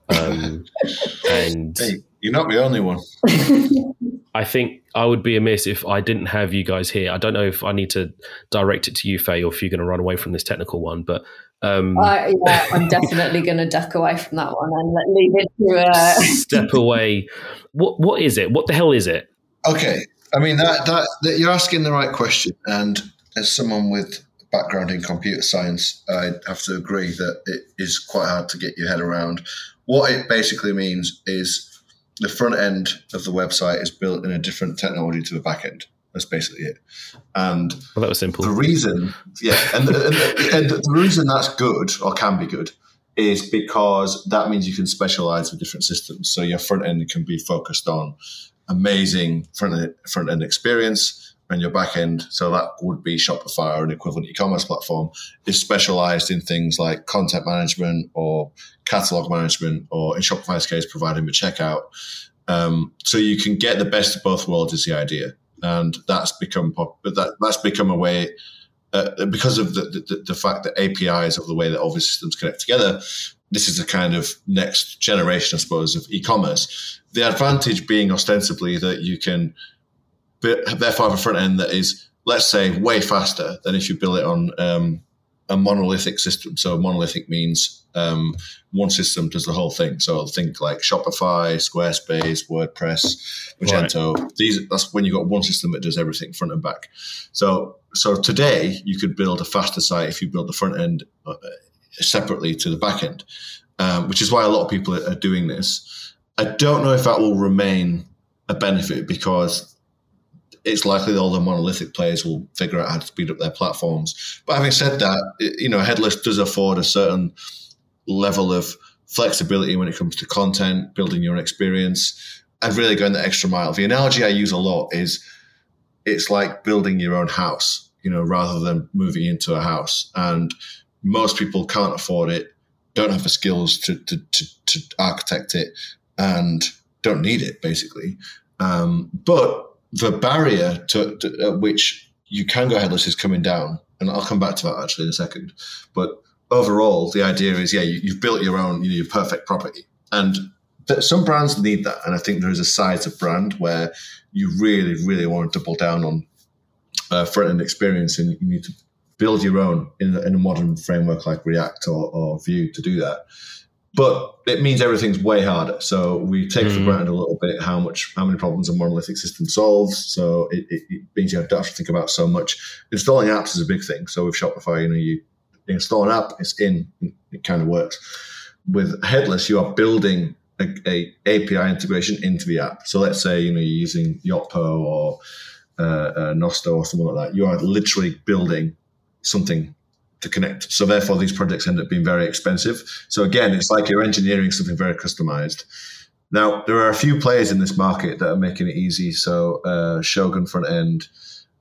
Um, [laughs] and
hey, you're not the only one. [laughs]
I think I would be amiss if I didn't have you guys here. I don't know if I need to direct it to you, Faye, or if you're going to run away from this technical one. But um,
uh, yeah, I'm definitely going to duck away from that one and leave it to uh...
step away. What what is it? What the hell is it?
Okay, I mean that, that that you're asking the right question, and as someone with background in computer science, I have to agree that it is quite hard to get your head around. What it basically means is the front end of the website is built in a different technology to the back end. That's basically it. And
well, that was simple.
The reason, yeah, and, and, [laughs] and the reason that's good or can be good is because that means you can specialize with different systems. So your front end can be focused on amazing front end, front end experience and your back end. So that would be Shopify or an equivalent e-commerce platform is specialized in things like content management or catalog management, or in Shopify's case, providing the checkout. Um, so you can get the best of both worlds is the idea, and that's become pop- that that's become a way. Uh, because of the, the, the fact that APIs of the way that all these systems connect together, this is a kind of next generation, I suppose, of e-commerce. The advantage being ostensibly that you can therefore have a front end that is, let's say, way faster than if you build it on um, a monolithic system. So monolithic means um, one system does the whole thing. So think like Shopify, Squarespace, WordPress, Magento. Right. These that's when you've got one system that does everything front and back. So so today you could build a faster site if you build the front end uh, separately to the back end, um, which is why a lot of people are doing this. I don't know if that will remain a benefit because it's likely that all the monolithic players will figure out how to speed up their platforms. But having said that, you know, headless does afford a certain level of flexibility when it comes to content, building your experience, and really going the extra mile. The analogy I use a lot is it's like building your own house, you know, rather than moving into a house. And most people can't afford it, don't have the skills to, to, to, to architect it, and don't need it, basically. Um, but the barrier to, to which you can go headless is coming down, and I'll come back to that actually in a second. But overall, the idea is, yeah, you, have built your own, you know, your perfect property, and th- some brands need that, and I think there is a size of brand where you really, really want to double down on uh, front end experience, and you need to build your own in, in a modern framework like React or, or Vue to do that but it means everything's way harder. So we take mm. for granted a little bit how much, how many problems a monolithic system solves. So it, it, it, means you don't have to think about so much. Installing apps is a big thing. So with Shopify, you know, you install an app, it's in, it kind of works. With headless, you are building a, a API integration into the app. So let's say you know you're using Yotpo or uh, uh, Nosto or something like that. You are literally building something to connect. So therefore, these projects end up being very expensive. So again, it's like you're engineering something very customized. Now, there are a few players in this market that are making it easy. So uh, Shogun front end,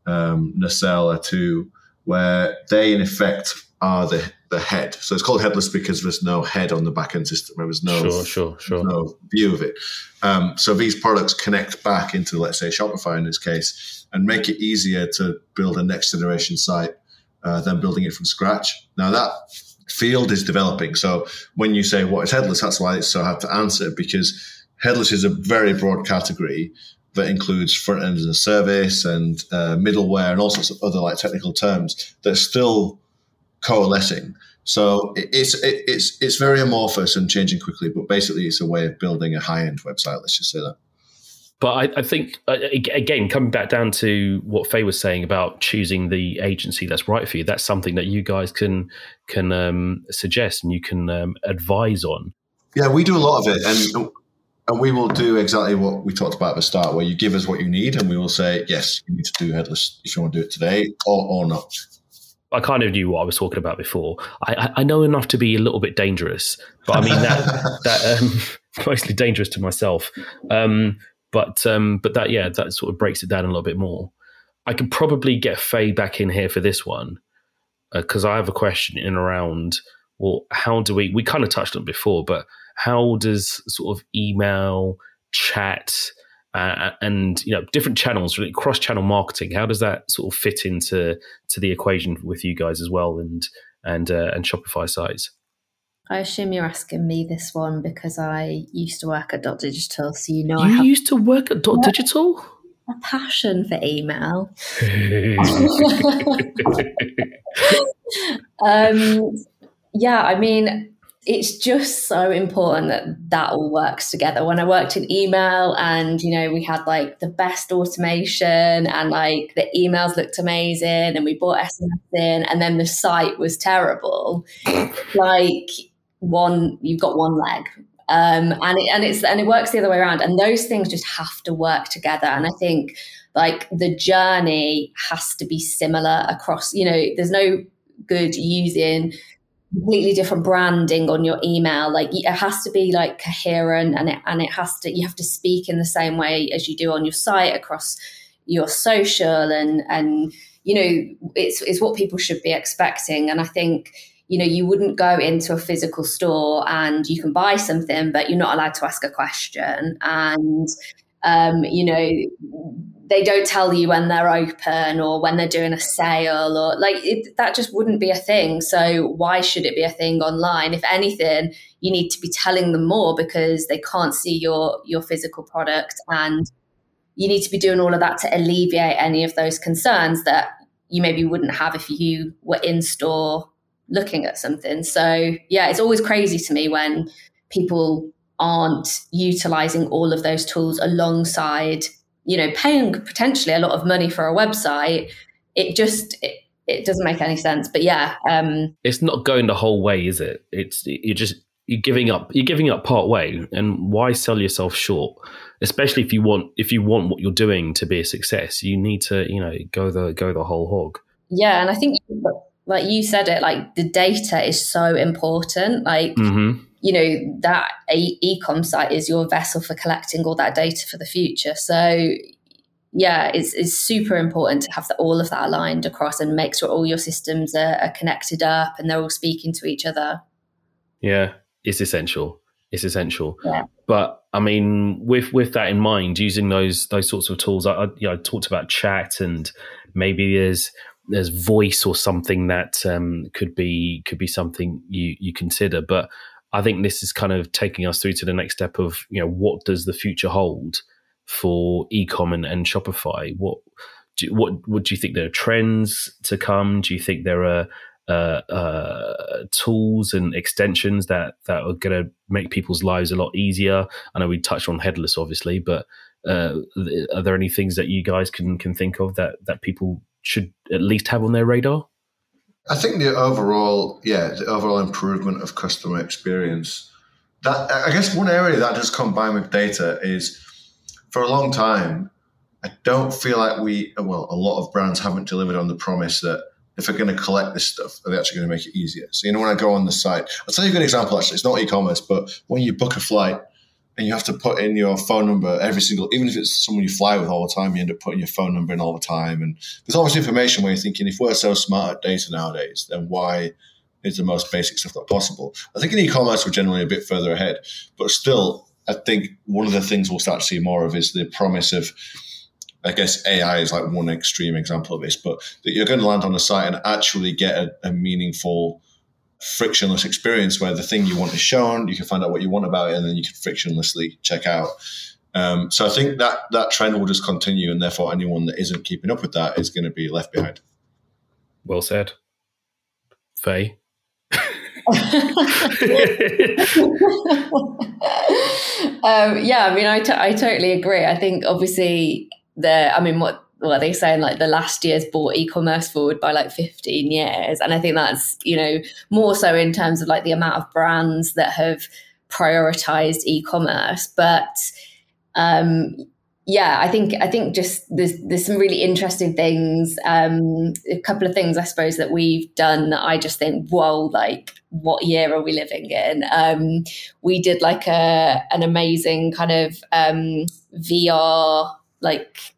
um, Nacelle are two, where they in effect are the the head. So it's called headless because there's no head on the backend system. There was no
sure, sure, sure.
no view of it. Um, so these products connect back into, let's say, Shopify in this case, and make it easier to build a next generation site uh, than building it from scratch. Now that field is developing. So when you say what is headless, that's why it's so hard to answer because headless is a very broad category that includes front end as a service and uh, middleware and all sorts of other like technical terms that are still coalescing. So it's it's it's very amorphous and changing quickly, but basically it's a way of building a high end website. Let's just say that.
But I, I think uh, again, coming back down to what Faye was saying about choosing the agency that's right for you, that's something that you guys can can um, suggest and you can um, advise on.
Yeah, we do a lot of it, and and we will do exactly what we talked about at the start, where you give us what you need, and we will say yes, you need to do headless if you want to do it today, or or not.
I kind of knew what I was talking about before. I, I know enough to be a little bit dangerous, but I mean that [laughs] that um, [laughs] mostly dangerous to myself. Um, but um, but that yeah, that sort of breaks it down a little bit more. I could probably get Faye back in here for this one because uh, I have a question in around. Well, how do we? We kind of touched on before, but how does sort of email, chat, uh, and you know different channels, really cross channel marketing? How does that sort of fit into to the equation with you guys as well, and and uh, and Shopify sites?
I assume you're asking me this one because I used to work at Dot Digital, so you know
you I used to work at Dot Digital.
A passion for email. [laughs] um, yeah, I mean, it's just so important that that all works together. When I worked in email and, you know, we had like the best automation and like the emails looked amazing and we bought SMS in and then the site was terrible. like one you've got one leg um, and it, and it's and it works the other way around and those things just have to work together and i think like the journey has to be similar across you know there's no good using completely different branding on your email. Like it has to be like coherent and it and it has to you have to speak in the same way as you do on your site across your social and and you know it's it's what people should be expecting. And I think you know you wouldn't go into a physical store and you can buy something but you're not allowed to ask a question. And um, you know they don't tell you when they're open or when they're doing a sale or like it, that just wouldn't be a thing. So why should it be a thing online? If anything you need to be telling them more because they can't see your your physical product. And you need to be doing all of that to alleviate any of those concerns that you maybe wouldn't have if you were in store looking at something. So yeah, it's always crazy to me when people aren't utilizing all of those tools alongside, you know, paying potentially a lot of money for a website. It just it, it doesn't make any sense. But yeah, um,
it's not going the whole way, is it? It's you're just you're giving up you're giving up part way and why sell yourself short especially if you want if you want what you're doing to be a success you need to you know go the go the whole hog
yeah and i think like you said it like the data is so important. Like mm-hmm. you know that e- ecom site is your vessel for collecting all that data for the future. So yeah it's, it's super important to have the, all of that aligned across and make sure all your systems are, are connected up and they're all speaking to each other.
Yeah it's essential. It's essential. Yeah. but i mean with with that in mind using those those sorts of tools i, I you know I talked about chat and maybe there's there's voice or something that um, could be could be something you you consider. But I think this is kind of taking us through to the next step of you know what does the future hold for ecom and, and Shopify? What do, what do you think there are trends to come? Do you think there are uh, uh, tools and extensions that that are going to make people's lives a lot easier? I know we touched on headless, obviously, but uh, are there any things that you guys can can think of that that people should at least have on their radar?
I think the overall, yeah, the overall improvement of customer experience. That I guess one area that does combine with data is for a long time, I don't feel like we, well, a lot of brands haven't delivered on the promise that if they're going to collect this stuff, are they actually going to make it easier? So, you know, when I go on the site, I'll tell you a good example actually. It's not e commerce, but when you book a flight, and you have to put in your phone number every single, even if it's someone you fly with all the time, you end up putting your phone number in all the time. And there's always information where you're thinking, if we're so smart at data nowadays, then why is the most basic stuff not possible? I think in e-commerce we're generally a bit further ahead, but still, I think one of the things we'll start to see more of is the promise of. I guess AI is like one extreme example of this, but that you're going to land on a site and actually get a, a meaningful frictionless experience where the thing you want is shown, you can find out what you want about it, and then you can frictionlessly check out. Um, so I think that that trend will just continue, and therefore anyone that isn't keeping up with that is going to be left behind.
Well said, Faye. [laughs]
um, yeah, I mean, I, t- I totally agree. I think obviously the, I mean, what well, they saying like the last year's brought e-commerce forward by like 15 years. And I think that's, you know, more so in terms of like the amount of brands that have prioritized e-commerce. But um yeah, I think I think just there's there's some really interesting things. Um, a couple of things I suppose that we've done that I just think, whoa, like what year are we living in? Um, we did like a an amazing kind of um, VR like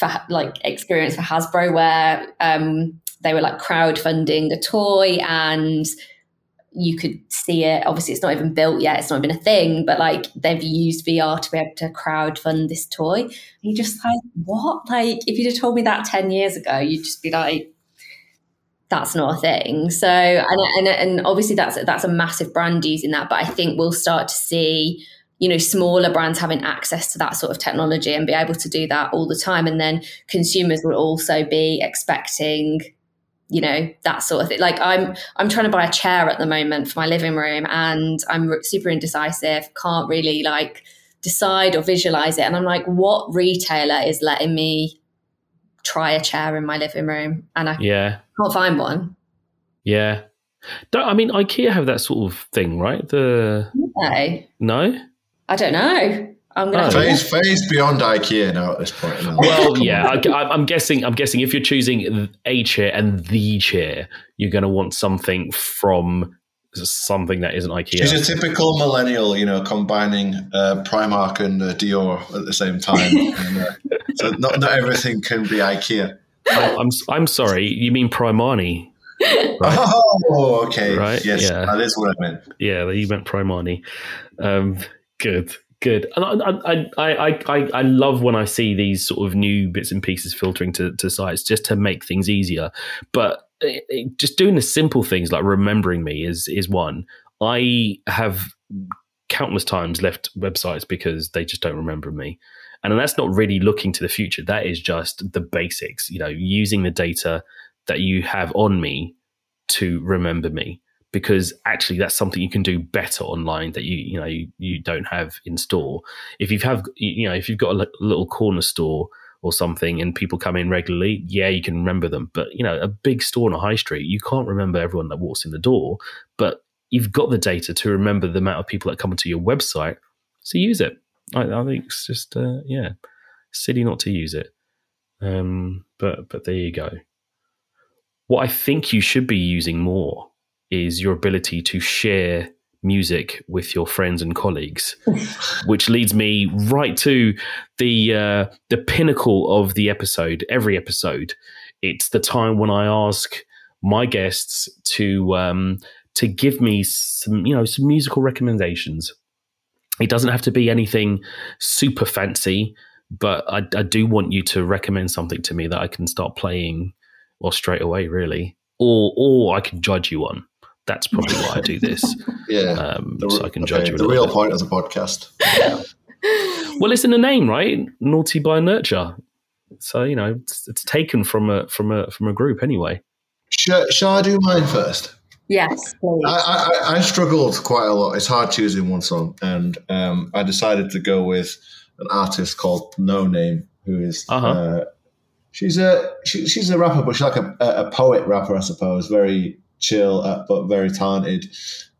for like experience for Hasbro where um, they were like crowdfunding a toy and you could see it. Obviously, it's not even built yet; it's not even a thing. But like they've used VR to be able to crowdfund this toy. And you just like, what? Like, if you'd have told me that ten years ago, you'd just be like, "That's not a thing." So, and and, and obviously that's that's a massive brand using that. But I think we'll start to see you know smaller brands having access to that sort of technology and be able to do that all the time. And then consumers will also be expecting you know that sort of thing. Like i'm i'm trying to buy a chair at the moment for my living room and i'm super indecisive can't really like decide or visualize it. And i'm like what retailer is letting me try a chair in my living room? And i
yeah.
can't find one.
Yeah. I mean, IKEA have that sort of thing, right? The
no,
no,
I don't know. I'm going
to phase phase beyond IKEA now at this point.
Well, yeah, I, am guessing. I'm guessing if you're choosing a chair and the chair, you're going to want something from something that isn't IKEA.
She's a typical millennial, you know, combining uh, Primark and uh, Dior at the same time. [laughs] and, uh, so not not everything can be IKEA.
I'm, I'm I'm sorry. You mean Primani? [laughs]
Oh, okay.
Right,
Yes,
yeah.
that is what I meant.
Yeah, you meant Primani. Um, good, good. And I, I, I, I, I, love when I see these sort of new bits and pieces filtering to, to sites just to make things easier. But it, it- just doing the simple things like remembering me is is one. I have countless times left websites because they just don't remember me. And that's not really looking to the future. That is just the basics, you know, using the data that you have on me to remember me because actually that's something you can do better online that you you know you, you don't have in store. If you've have you know if you've got a little corner store or something and people come in regularly yeah you can remember them. But you know a big store on a high street you can't remember everyone that walks in the door but you've got the data to remember the amount of people that come onto your website so use it. I, I think it's just uh, yeah silly not to use it. Um but but there you go. What I think you should be using more is your ability to share music with your friends and colleagues, [laughs] which leads me right to the uh, the pinnacle of the episode. Every episode, it's the time when I ask my guests to um, to give me some you know some musical recommendations. It doesn't have to be anything super fancy, but I, I do want you to recommend something to me that I can start playing or straight away, really, or or I can judge you on. That's probably why I do this, [laughs]
Yeah.
um,
The,
so I can
okay,
judge you. A
the real
bit.
point of the podcast. [laughs]
Well, it's in the name, right? Naughty by nurture. So you know, it's, it's taken from a from a from a group anyway.
Shall, shall I do mine first?
Yes, please.
I, I, I struggled quite a lot. It's hard choosing one song, and um, I decided to go with an artist called Noname, who is
Uh-huh.
uh, she's a she, she's a rapper, but she's like a, a poet rapper, I suppose. Very chill, uh, but very talented.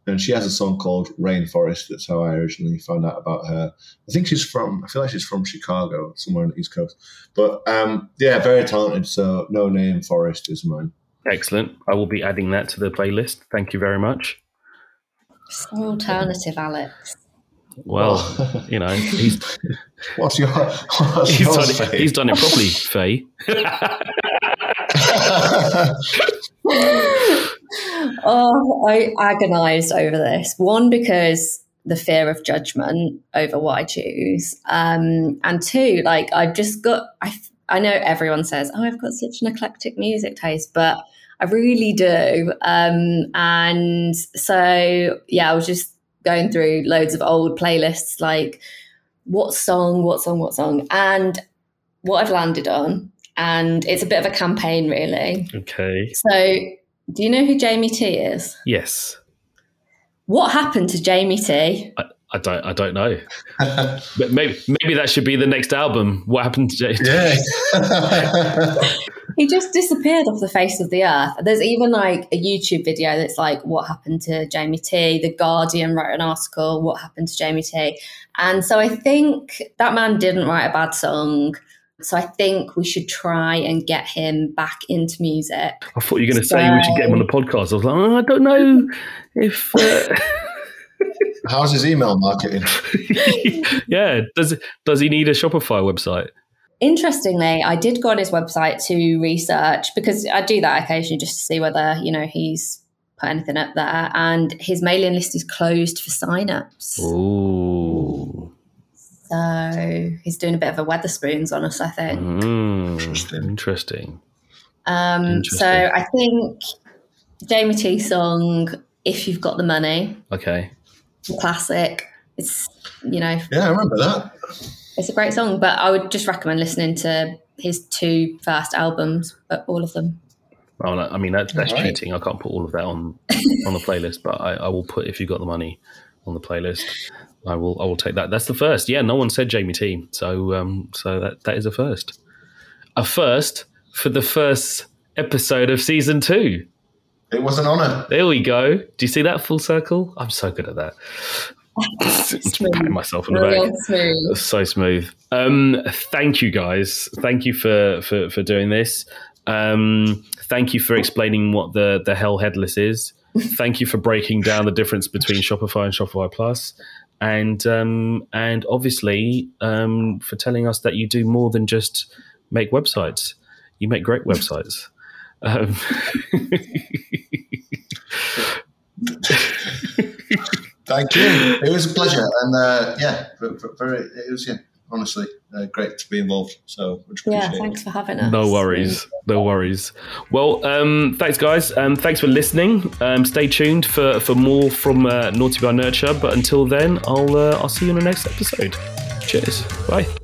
And she has a song called Rainforest. That's how I originally found out about her. I think she's from. I feel like she's from Chicago, somewhere on the East Coast. But um, yeah, very talented. So Noname Forest is mine.
Excellent. I will be adding that to the playlist. Thank you very much.
So alternative, Alex.
Well, you know, [laughs] he's
What's your What's
he's
yours,
done it, he's done it properly, Faye. [laughs] [laughs]
oh, I agonized over this. One, because the fear of judgment over what I choose. Um, and two, like I've just got, I, I know everyone says, oh, I've got such an eclectic music taste, but I really do. Um, and so, yeah, I was just going through loads of old playlists, like what song, what song, what song. And what I've landed on, and it's a bit of a campaign, really.
Okay.
So, do you know who Jamie T is?
Yes.
What happened to Jamie T?
I don't. I don't know. But maybe maybe that should be the next album. What happened to Jamie?
yeah. [laughs]
He just disappeared off the face of the earth. There's even like a YouTube video that's like, What happened to Jamie T? The Guardian wrote an article, What happened to Jamie T? And so I think that man didn't write a bad song. So I think we should try and get him back into music.
I thought you were going to say we should get him on the podcast. I was like, oh, I don't know if. Uh... [laughs]
How's his email marketing? [laughs]
yeah. Does does he need a Shopify website?
Interestingly, I did go on his website to research because I do that occasionally just to see whether, you know, he's put anything up there. And his mailing list is closed for sign-ups.
Ooh.
So he's doing a bit of a Wetherspoons on us, I think.
Mm,
Interesting.
interesting.
Um,
Interesting.
so I think Jamie T song, If You've Got the Money,
Okay.
classic. It's, you know,
Yeah, I remember that.
it's a great song, but I would just recommend listening to his two first albums, but all of them.
Well, I mean, that, that's
Alright.
cheating. I can't put all of that on on the playlist, but I, I will put if you got the money on the playlist. I will. I will take that. That's the first. Yeah, no one said Jamie T. So, um, so that that is a first. A first for the first episode of season two.
It was an honour.
There we go. Do you see that full circle? I'm so good at that. [laughs] Just patting myself on the back.
Smooth.
So smooth. Um, thank you guys. Thank you for for, for doing this. Um, thank you for explaining what the the hell headless is. [laughs] thank you for breaking down the difference between Shopify and Shopify Plus, and um, and obviously um, for telling us that you do more than just make websites. You make great websites. [laughs] Um,
Thank you. It was a pleasure, and uh, yeah, very, it was yeah, honestly uh, great to be involved. So
yeah, thanks for having us.
No worries, no worries. Well, um, thanks guys, um, thanks for listening. Um, stay tuned for for more from uh, Naughty by Nurture. But until then, I'll uh, I'll see you in the next episode. Cheers. Bye.